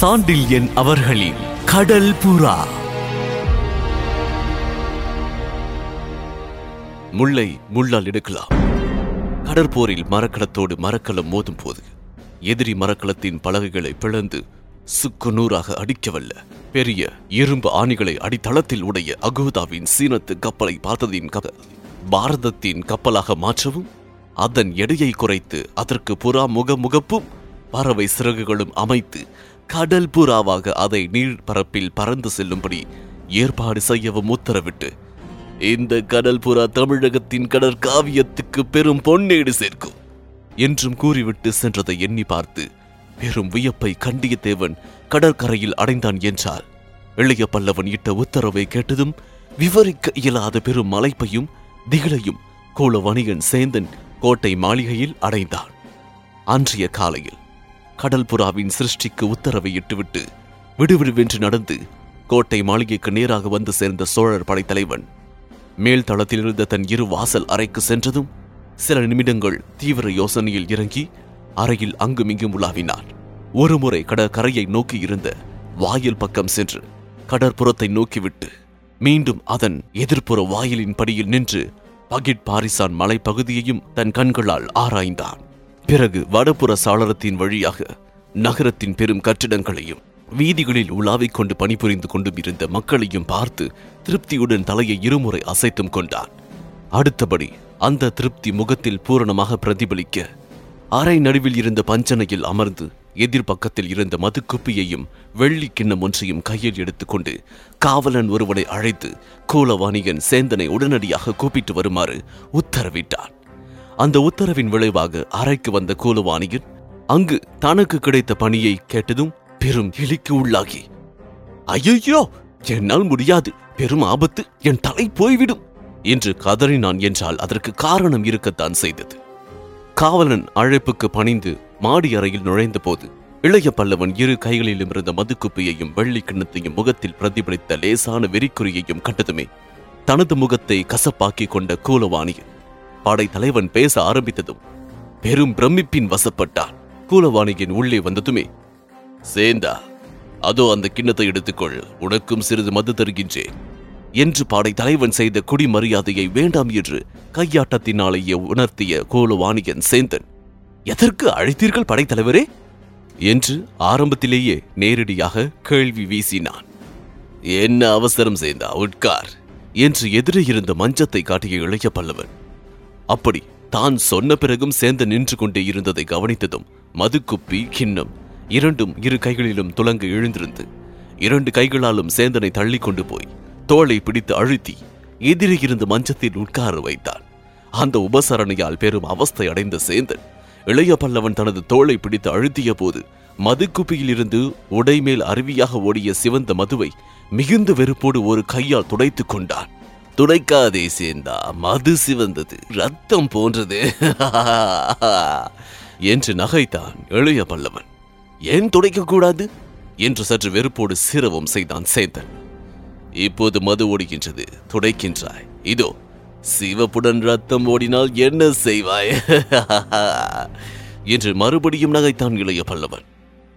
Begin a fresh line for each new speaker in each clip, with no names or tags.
சாண்டில்யன் அவர்களின் கடல் புறா. முல்லை முள்ளால் எடுக்கலாம். கடற்போரில் மரக்கலத்தோடு மரக்கலம் மோதும் போது எதிரி மரக்கலத்தின் பலகைகளை பிளந்து சுக்கு நூறாக அடிக்கவல்ல. பெரிய இரும்பு ஆணிகளை அடித்தளத்தில் உடைய அகோதாவின் சீனத்து கப்பலை பார்த்ததின் கத பாரதத்தின் கப்பலாக மாற்றவும் அதன் எடையை குறைத்து அதற்கு புறா முக முகப்பும் பறவை சிறகுகளும் அமைத்து கடல் புறாவாக அதை நீர்பரப்பில் பறந்து செல்லும்படி ஏற்பாடு செய்யவும் உத்தரவிட்டு இந்த கடல் புறா தமிழகத்தின் கடற்காவியத்துக்கு பெரும் பொன்னேடு சேர்க்கும் என்றும் கூறிவிட்டு சென்றதை எண்ணி பார்த்து பெரும் வியப்பை கண்டியத்தேவன் கடற்கரையில் அடைந்தான் என்றார் இளைய பல்லவன் இட்ட உத்தரவை கேட்டதும் விவரிக்க இயலாத பெரும் மலைப்பையும் திகிலையும் கோலவணிகன் சேந்தன் கோட்டை மாளிகையில் அடைந்தான். அன்றைய காலையில் கடல் புறாவின் சிருஷ்டிக்கு உத்தரவை இட்டுவிட்டு விடுவிடுவென்று நடந்து கோட்டை மாளிகைக்கு நேராக வந்து சேர்ந்த சோழர் படைத்தலைவன் மேல் தளத்தில் இருந்த தன் இரு வாசல் அறைக்கு சென்றதும் சில நிமிடங்கள் தீவிர யோசனையில் இறங்கி அறையில் அங்குமிங்கும் உலாவினார். ஒருமுறை கடற்கரையை நோக்கி இருந்த வாயில் பக்கம் சென்று கடற்புறத்தை நோக்கிவிட்டு மீண்டும் அதன் எதிர்ப்புற வாயிலின் படியில் நின்று பகிட் பாரிசான் மலைப்பகுதியையும் தன் கண்களால் ஆராய்ந்தான். பிறகு வடபுற சாளரத்தின் வழியாக நகரத்தின் பெரும் கட்டிடங்களையும் வீதிகளில் உலாவிக் கொண்டு பணிபுரிந்து கொண்டும் இருந்த மக்களையும் பார்த்து திருப்தியுடன் தலையை இருமுறை அசைத்தும் கொண்டான். அடுத்தபடி அந்த திருப்தி முகத்தில் பூரணமாக பிரதிபலிக்க அறை நடுவில் இருந்த பஞ்சனையில் அமர்ந்து எதிர்பக்கத்தில் இருந்த மதுக்குப்பியையும் வெள்ளி கிண்ணம் ஒன்றையும் கையில் எடுத்துக்கொண்டு காவலன் ஒருவனை அழைத்து கூலவாணியன் சேந்தனை உடனடியாக கூப்பிட்டு வருமாறு உத்தரவிட்டான். அந்த உத்தரவின் விளைவாக அறைக்கு வந்த கூலுவாணியன் அங்கு தனக்கு கிடைத்த பணியை கேட்டதும் பெரும் இழிக்கு உள்ளாகி ஐயோ என்னால் முடியாது. பெரும் ஆபத்து. என் தலை போய்விடும். என்று கதறினான் என்றால் அதற்கு காரணம் இருக்கத்தான் செய்தது. காவலன் அழைப்புக்கு பணிந்து மாடி அறையில் நுழைந்தபோது இளைய பல்லவன் இரு கைகளிலும் இருந்த மதுக்குப்பியையும் வெள்ளி கிண்ணத்தையும் முகத்தில் பிரதிபலித்த லேசான வெறிக்குறியையும் கண்டதுமே தனது முகத்தை கசப்பாக்கிக் கொண்ட கூலவாணியன் படைத்தலைவன் பேச ஆரம்பித்ததும் பெரும் பிரமிப்பின் வசப்பட்டான். கூலவாணியின் உள்ளே வந்ததுமே சேந்தா அதோ அந்த கிண்ணத்தை எடுத்துக்கொள் உனக்கும் சிறிது மது தருகின்றேன் என்று பாடை தலைவன் செய்த குடிமரியாதையை வேண்டாம் என்று கையாட்டத்தினாலேயே உணர்த்திய கோலவாணியன் சேந்தன் எதற்கு அழைத்தீர்கள் படைத்தலைவரே? என்று ஆரம்பத்திலேயே நேரடியாக கேள்வி வீசினான். என்ன அவசரம் சேந்தா உட்கார் என்று எதிரே இருந்த மஞ்சத்தை காட்டிய இளைய பல்லவன் அப்படி தான் சொன்ன பிறகும் சேர்ந்து நின்று கொண்டே இருந்ததை கவனித்ததும் மதுக்குப்பி கிண்ணம் இரண்டும் இரு கைகளிலும் துலங்க எழுந்திருந்து இரண்டு கைகளாலும் சேந்தனை தள்ளி கொண்டு போய் தோளை பிடித்து அழுத்தி எதிரே இருந்து மஞ்சத்தில் உட்கார வைத்தான் அந்த உபசரணையால் பெரும் அவஸ்தை அடைந்த சேந்தன் இளைய பல்லவன் தனது தோளை பிடித்து அழுத்திய போது மதுக்குப்பியிலிருந்து உடைமேல் அருவியாக ஓடிய சிவந்த மதுவை மிகுந்த வெறுப்போடு ஒரு கையால் துடைத்துக் கொண்டான். துடைக்காதே சேர்ந்தா மது சிவந்தது ரத்தம் போன்றது. என்று நகைத்தான் இளைய பல்லவன் ஏன் துடைக்கக்கூடாது என்று சற்று வெறுப்போடு சிரவம் செய்தான் சேந்தன். இப்போது மது ஓடுகின்றது துடைக்கின்றாய். இதோ சிவப்புடன் ரத்தம் ஓடினால் என்ன செய்வாய்? என்று மறுபடியும் நகைத்தான் இளைய பல்லவன்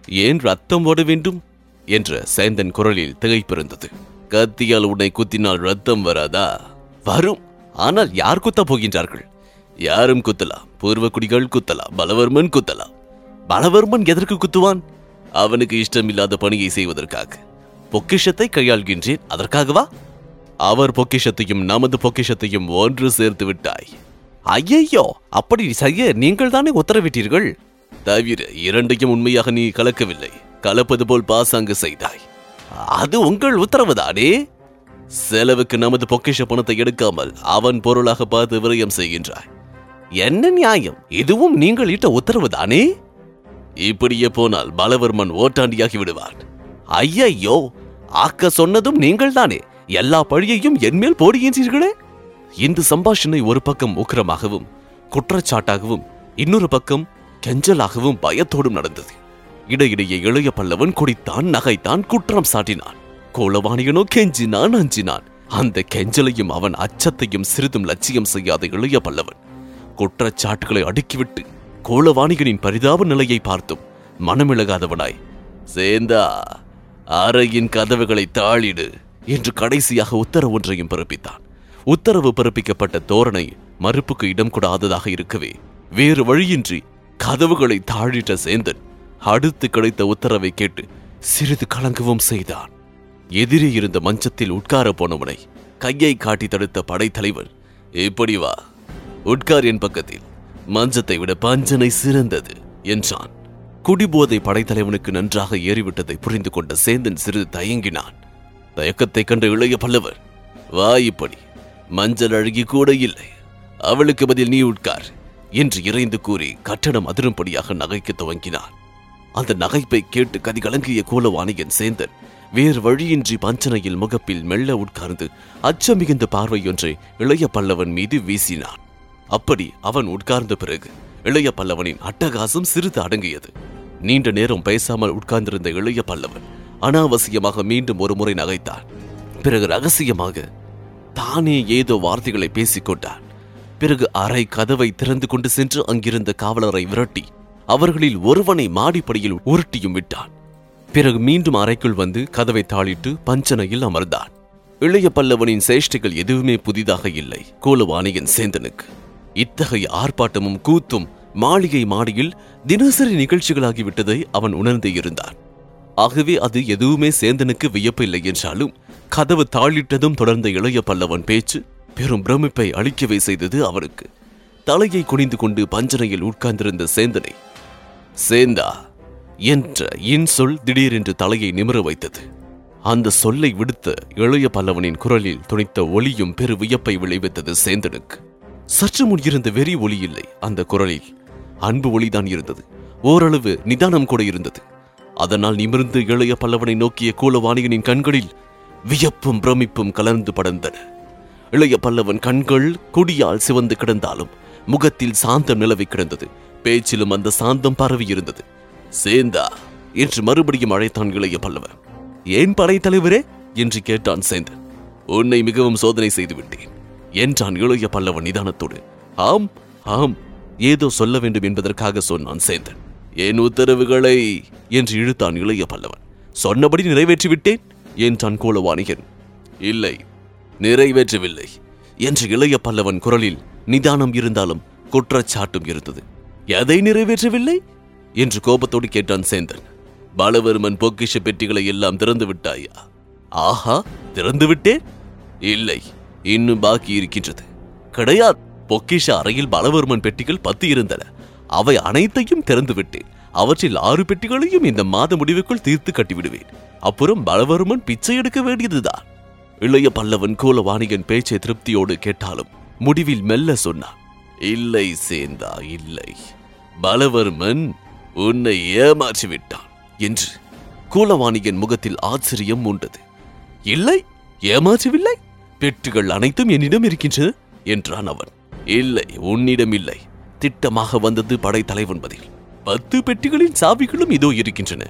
ஏன் ரத்தம் ஓட வேண்டும்? என்ற சேந்தன் குரலில் திகைப்பிருந்தது. கத்தியால் உன்னை குத்தினால் ரத்தம் வராதா? வரும். ஆனால் யார் குத்த போகின்றார்கள்? யாரும் குத்தலாம் பூர்வக்குடிகள் குத்தலாம் பலவர்மன் குத்தலாம் பலவர்மன் எதற்கு குத்துவான்? அவனுக்கு இஷ்டமில்லாத பணியை செய்வதற்காக. பொக்கிஷத்தை கையாள்கின்றேன். அதற்காகவா? அவர் பொக்கிஷத்தையும் நமது பொக்கிஷத்தையும் ஒன்று சேர்த்து விட்டாய். ஐயையோ! அப்படி செய்ய நீங்கள் தானே உத்தரவிட்டீர்கள்? தவிர இரண்டையும் உண்மையாக நீ கலக்கவில்லை. கலப்பது போல் பாசாங்கு செய்தாய். அது உங்கள் உத்தரவுதானே செலவுக்கு நமது பொக்கிஷ பணத்தை எடுக்காமல் அவன் பொருளாக பார்த்து விரயம் செய்கின்றாய். என்ன நியாயம்? இதுவும் நீங்கள் இட்ட உத்தரவுதானே இப்படியே போனால் பலவர்மன் ஓட்டாண்டியாகி விடுவான். ஐயையோ ஆக்க சொன்னதும் நீங்கள் தானே. எல்லா பழியையும் என்மேல் போடுகின்றீர்களே? இந்த சம்பாஷணை ஒரு பக்கம் உக்கிரமாகவும் குற்றச்சாட்டாகவும் இன்னொரு பக்கம் கெஞ்சலாகவும் பயத்தோடும் நடந்தது. இடையிடையே இளைய பல்லவன் குடித்தான் நகைத்தான் குற்றம் சாட்டினான். கோலவாணியனோ கெஞ்சினான் அஞ்சினான். அந்த கெஞ்சலையும் அவன் அச்சத்தையும் சிறிதும் லட்சியம் செய்யாத இளைய பல்லவன் குற்றச்சாட்டுகளை அடுக்கிவிட்டு கோலவாணிகனின் பரிதாப நிலையை பார்த்தும் மனமிழகாதவனாய் சேந்தா அறையின் கதவுகளை தாளிடு என்று கடைசியாக உத்தரவு ஒன்றையும் பிறப்பித்தான். உத்தரவு பிறப்பிக்கப்பட்ட தோரணை மறுப்புக்கு இடம் கூடாததாக இருக்கவே வேறு வழியின்றி கதவுகளை தாழிட்ட சேந்தன் அடுத்து கிடைத்த உத்தரவை கேட்டு சிறிது கலங்கவும் செய்தான். எதிரே இருந்த மஞ்சத்தில் உட்கார போனவனை கையை காட்டி தடுத்த படைத்தலைவர் இப்படி வா. உட்கார் என் பக்கத்தில் மஞ்சத்தை விட பஞ்சனை சிறந்தது என்றான். குடிபோதை படைத்தலைவனுக்கு நன்றாக ஏறிவிட்டதை புரிந்து கொண்ட சேந்தன் சிறிது தயங்கினான். தயக்கத்தைக் கண்ட இளைய பல்லவர் வா இப்படி. மஞ்சள் அழகி கூட இல்லை. அவளுக்கு பதில் நீ உட்கார் என்று இறைந்து கூறி கட்டணம் அதிரும்படியாக நகைக்க துவங்கினான். அந்த நகைப்பை கேட்டு கதிகலங்கிய கோலவாணியன் சேந்தன் வேறு வழியின்றி பஞ்சனையில் முகப்பில் மெல்ல உட்கார்ந்து அச்சம் மிகுந்த பார்வையொன்றை இளைய பல்லவன் மீது வீசினான். அப்படி அவன் உட்கார்ந்த பிறகு இளைய பல்லவனின் அட்டகாசம் சிறிது அடங்கியது. நீண்ட நேரம் பேசாமல் உட்கார்ந்திருந்த இளைய பல்லவன் அனாவசியமாக மீண்டும் ஒரு முறை நகைத்தான். பிறகு ரகசியமாக தானே ஏதோ வார்த்தைகளை பேசிக் கொண்டான் பிறகு அறை கதவை திறந்து கொண்டு சென்று அங்கிருந்த காவலரை விரட்டி அவர்களில் ஒருவனை மாடிப்படியில் உருட்டியும் விட்டான். பிறகு மீண்டும் அறைக்குள் வந்து கதவை தாளிட்டு பஞ்சனையில் அமர்ந்தான். இளைய பல்லவனின் சேஷ்டைகள் எதுவுமே புதிதாக இல்லை. கோலவாணியன் சேந்தனுக்கு. இத்தகைய ஆர்ப்பாட்டமும் கூத்தும் மாளிகை மாடியில் தினசரி நிகழ்ச்சிகளாகிவிட்டதை அவன் உணர்ந்து இருந்தான். ஆகவே அது எதுவுமே சேந்தனுக்கு வியப்பில்லை என்றாலும் கதவு தாளிட்டதும் தொடர்ந்த இளைய பல்லவன் பேச்சு பெரும் பிரமிப்பை அளிக்கவே செய்தது அவருக்கு. தலையை குனிந்து கொண்டு பஞ்சனையில் உட்கார்ந்திருந்த சேந்தனை சேந்தா என்ற இன்சொல் திடீரென்று தலையை நிமிர வைத்தது. அந்த சொல்லை விடுத்த இளைய பல்லவனின் குரலில் துணித்த ஒளியும் பெரு வியப்பை விளைவித்தது சேந்தனுக்கு. சற்று முன் இருந்த வெறி ஒளி இல்லை. அந்த குரலில் அன்பு ஒளிதான் இருந்தது. ஓரளவு நிதானம் கூட இருந்தது. அதனால் நிமிர்ந்து இளைய பல்லவனை நோக்கிய கூலவாணிகனின் கண்களில் வியப்பும் பிரமிப்பும் கலந்து படர்ந்தன. இளைய பல்லவன் கண்கள் குடியால் சிவந்து கிடந்தாலும் முகத்தில் சாந்தம் நிலவி கிடந்தது. பேச்சிலும் அந்த சாந்தம் பரவி இருந்தது. சேந்தா என்று மறுபடியும் அழைத்தான் இளைய பல்லவன் ஏன் படைத்தலைவரே என்று கேட்டான் சேந்தன். உன்னை மிகவும் சோதனை செய்து விட்டேன் என்றான் இளைய பல்லவன் நிதானத்தோடு. ஆம் ஆம் ஏதோ சொல்ல வேண்டும் என்பதற்காக சொன்னான் சேந்தன். என் உத்தரவுகளை என்று இழுத்தான் இளைய பல்லவன். சொன்னபடி நிறைவேற்றி விட்டேன் என்றான் கோலவாணிகன் இல்லை நிறைவேற்றவில்லை என்று இளைய பல்லவன் குரலில் நிதானம் இருந்தாலும் குற்றச்சாட்டும் இருந்தது. எதை நிறைவேற்றவில்லை? என்று கோபத்தோடு கேட்டான் சேந்தன். பாலவர்மன் பொக்கிஷ பெட்டிகளை எல்லாம் திறந்து விட்டாயா? ஆஹா திறந்து விட்டேன்? இல்லை இன்னும் பாக்கி இருக்கின்றது. கிடையாது பொக்கிஷ அறையில் பாலவர்மன் பெட்டிகள் பத்து இருந்தன. அவை அனைத்தையும் திறந்து விட்டேன். அவற்றில் ஆறு பெட்டிகளையும் இந்த மாத முடிவுக்குள் தீர்த்து கட்டிவிடுவேன். அப்புறம் பலவர்மன் பிச்சை எடுக்க வேண்டியதுதான். இளைய பல்லவன் கோலவாணிகன் பேச்சை திருப்தியோடு கேட்டாலும் முடிவில் மெல்ல சொன்னான். இல்லை சேந்தா இல்லை. பலவர்மன் உன்னை ஏமாற்றி விட்டான் என்று கூலவாணியின் முகத்தில் ஆச்சரியம் உண்டது இல்லை ஏமாற்றவில்லை? பெட்டுகள் அனைத்தும் என்னிடம் இருக்கின்றன என்றான் அவன். இல்லை உன்னிடம் இல்லை. திட்டமாக வந்தது படைத்தலைவன் பதில். பத்து பெட்டிகளின் சாவிகளும் இதோ இருக்கின்றன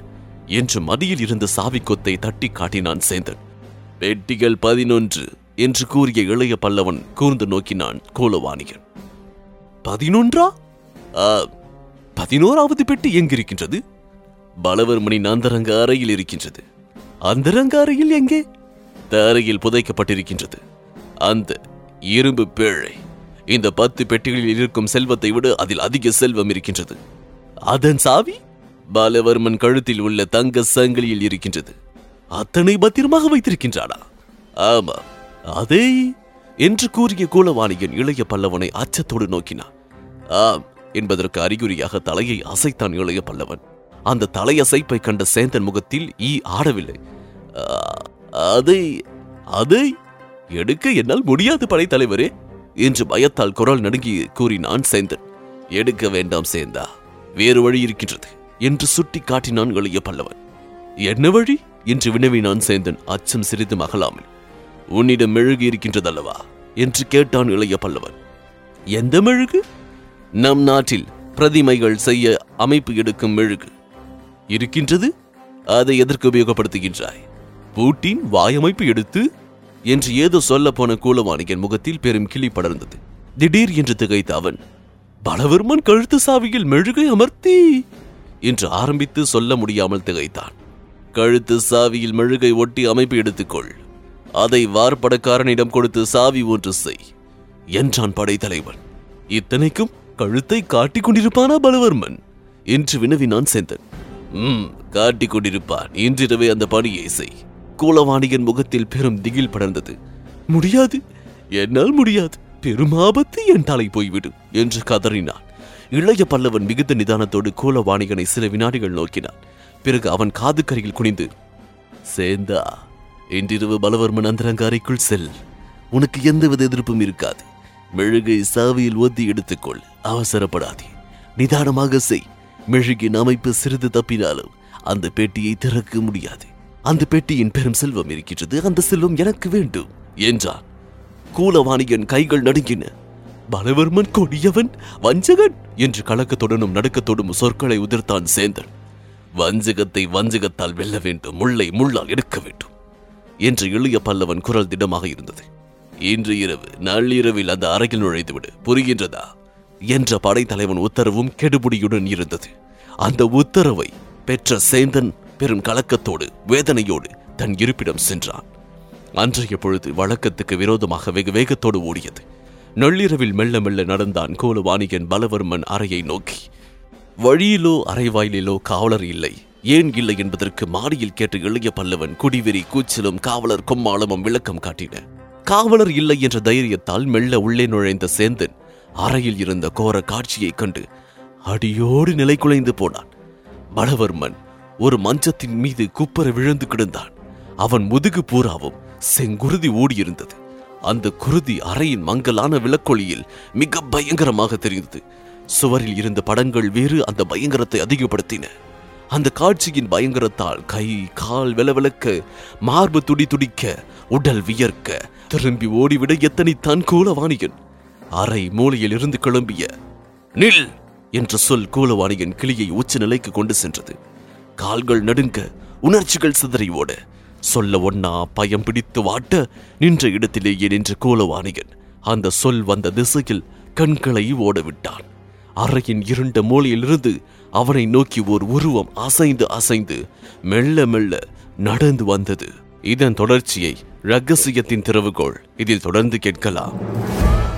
என்று மடியில் இருந்த சாவி கொத்தை தட்டி காட்டினான் சேந்தன். பெட்டிகள் பதினொன்று என்று கூறிய இளைய பல்லவன் கூர்ந்து நோக்கினான் கோலவாணிகன் பதினொன்றா? பதினோராவது பெட்டி எங்கிருக்கின்றது? பலவர்மனின் அந்தரங்க அறையில் இருக்கின்றது. அந்தரங்க அறையில் எங்கே? தரையில் புதைக்கப்பட்டிருக்கின்றது. அந்த இரும்பு பேழை. இந்த பத்து பெட்டிகளில் இருக்கும் செல்வத்தை விட அதில் அதிக செல்வம் இருக்கின்றது. அதன் சாவி? பாலவர்மன் கழுத்தில் உள்ள தங்க சங்கிலியில் இருக்கின்றது. அத்தனை பத்திரமாக வைத்திருக்கின்றானா? ஆமா அதே? என்று கூறிய கூலவாணியின் இளைய பல்லவனை அச்சத்தோடு நோக்கினான். ஆம் என்பதற்கு அறிகுறியாக தலையை அசைத்தான் இளைய பல்லவன். அந்த தலையசைப்பை கண்ட சேந்தன் முகத்தில் ஈ ஆடவில்லை. அதை அதை எடுக்க என்னால் முடியாது படைத்தலைவரே என்று பயத்தால் குரல் நடுங்கி கூறினான் சேந்தன். எடுக்க வேண்டாம் சேந்தா வேறு வழி இருக்கின்றது என்று சுட்டி காட்டினான் இளைய பல்லவன். என்ன வழி? என்று வினவினான் சேந்தன் அச்சம் சிறிது மகளாமல். உன்னிடம் மெழுகு இருக்கின்றதல்லவா? என்று கேட்டான் இளைய பல்லவன். எந்த மெழுகு? நம் நாட்டில் பிரதிமைகள் செய்ய அமைப்பு எடுக்கும் மெழுகு இருக்கின்றது அதை எதற்கு உபயோகப்படுத்துகின்றாய்? பூட்டின் வாயமைப்பு எடுத்து என்று ஏதோ சொல்ல போன கூலவாணியின் முகத்தில் பெரும் கிளி படர்ந்தது. திடீர் என்று திகைத்த அவன் பலவர்மன் கழுத்து சாவியில் மெழுகை அமர்த்தி என்று ஆரம்பித்து சொல்ல முடியாமல் திகைத்தான். கழுத்து சாவியில் மெழுகை ஒட்டி அமைப்பு எடுத்துக்கொள். அதை வார்படக்காரனிடம் கொடுத்து சாவி ஒன்று செய் என்றான் படைத்தலைவன். இத்தனைக்கும் கழுத்தை காட்டிக் கொண்டிருப்பானா பலவர்மன்? என்று வினவினான் சேந்தன். ம் காட்டிக் கொண்டிருப்பான். இன்றிரவே அந்த பணியை செய். கூலவாணியின் முகத்தில் பெரும் திகில் படர்ந்தது. முடியாது. என்னால் முடியாது. பெரும் ஆபத்து என் தலை போய்விடும் என்று கதறினான். இளைய பல்லவன் மிகுந்த நிதானத்தோடு கூலவாணிகனை சில வினாடிகள் நோக்கினான். பிறகு அவன் காதுக்கரையில் குனிந்து சேந்தா இன்றிரவு பலவர்மன் அந்தரங்க அறைக்குள் செல். உனக்கு எந்தவித எதிர்ப்பும் இருக்காது. மெழுகை சாவியில் ஒத்தி எடுத்துக்கொள். அவசரப்படாதே. நிதானமாக செய். மெழுகின் அமைப்பு சிறிது தப்பினாலும் அந்த பெட்டியை திறக்க முடியாது. அந்த பெட்டியின் பெரும் செல்வம் இருக்கின்றது. அந்த செல்வம் எனக்கு வேண்டும் என்றான். கூலவாணியன் கைகள் நடுங்கின. பலவர்மன் கொடியவன் வஞ்சகன்! என்று கலக்கத்துடனும் நடுக்கத்தோடும் சொற்களை உதிர்த்தான் சேந்தன். வஞ்சகத்தை வஞ்சகத்தால் வெல்ல வேண்டும். முள்ளை முள்ளால் எடுக்க வேண்டும். என்று எளிய பல்லவன் குரல் திடமாக இருந்தது. இன்று இரவு நள்ளிரவில் அந்த அறையில் நுழைந்துவிடு. புரிகின்றதா? என்ற படைத்தலைவன் உத்தரவும் கெடுபுடியுடன் இருந்தது. அந்த உத்தரவை பெற்ற சேந்தன் பெரும் கலக்கத்தோடு வேதனையோடு தன் இருப்பிடம் சென்றான். அன்றைய பொழுது வழக்கத்துக்கு விரோதமாக வெகு வேகத்தோடு ஓடியது. நள்ளிரவில் மெல்ல மெல்ல நடந்தான் கோலவாணியன் பலவர்மன் அறையை நோக்கி. வழியிலோ அரைவாயிலோ காவலர் இல்லை. ஏன் இல்லை என்பதற்கு மாடியில் கேட்ட இளைய பல்லவன் குடிவெறி கூச்சலும் காவலர் கொம்மாளமும் விளக்கம் காட்டின. காவலர் இல்லை என்ற தைரியத்தால் மெல்ல உள்ளே நுழைந்த சேந்தன் அறையில் இருந்த கோர காட்சியைக் கண்டு அடியோடு நிலை குலைந்து போனான். பலவர்மன் ஒரு மஞ்சத்தின் மீது குப்பர விழுந்து கிடந்தான். அவன் முதுகு பூராவும் செங்குருதி ஓடியிருந்தது. அந்த குருதி அறையின் மங்கலான விளக்கொளியில் மிக பயங்கரமாக தெரிந்தது. சுவரில் இருந்த படங்கள் வேறு அந்த பயங்கரத்தை அதிகப்படுத்தின. அந்த காட்சியின் பயங்கரத்தால் கை கால் விளவிளக்க மார்பு துடி துடிக்க உடல் வியர்க்க திரும்பி ஓடிவிட எத்தனை எத்தனைத்தான் கூலவாணியன் அறை மூலையில் இருந்து கிளம்பிய. நில்! என்ற சொல் கூலவாணியின் கிளியை உச்ச நிலைக்கு கொண்டு சென்றது. கால்கள் நடுங்க உணர்ச்சிகள் சிதறி ஓட. சொல்ல ஒன்னா பயம் பிடித்து வாட்ட நின்ற இடத்திலேயே நின்ற கூலவாணியன் அந்த சொல் வந்த திசையில் கண்களை ஓடவிட்டான். அறையின் இருண்ட மூலையிலிருந்து அவனை நோக்கி ஓர் உருவம் அசைந்து அசைந்து மெல்ல மெல்ல நடந்து வந்தது. இதன் தொடர்ச்சியை ரகசியத்தின் திறவுகோள். இதில் தொடர்ந்து கேட்கலாம்.